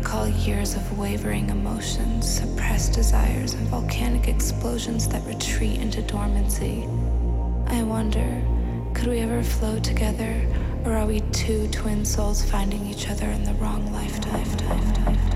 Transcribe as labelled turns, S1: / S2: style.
S1: recall years of wavering emotions, suppressed desires, and volcanic explosions that retreat into dormancy, I wonder could we ever flow together, or are we two twin souls finding each other in the wrong lifetime? lifetime.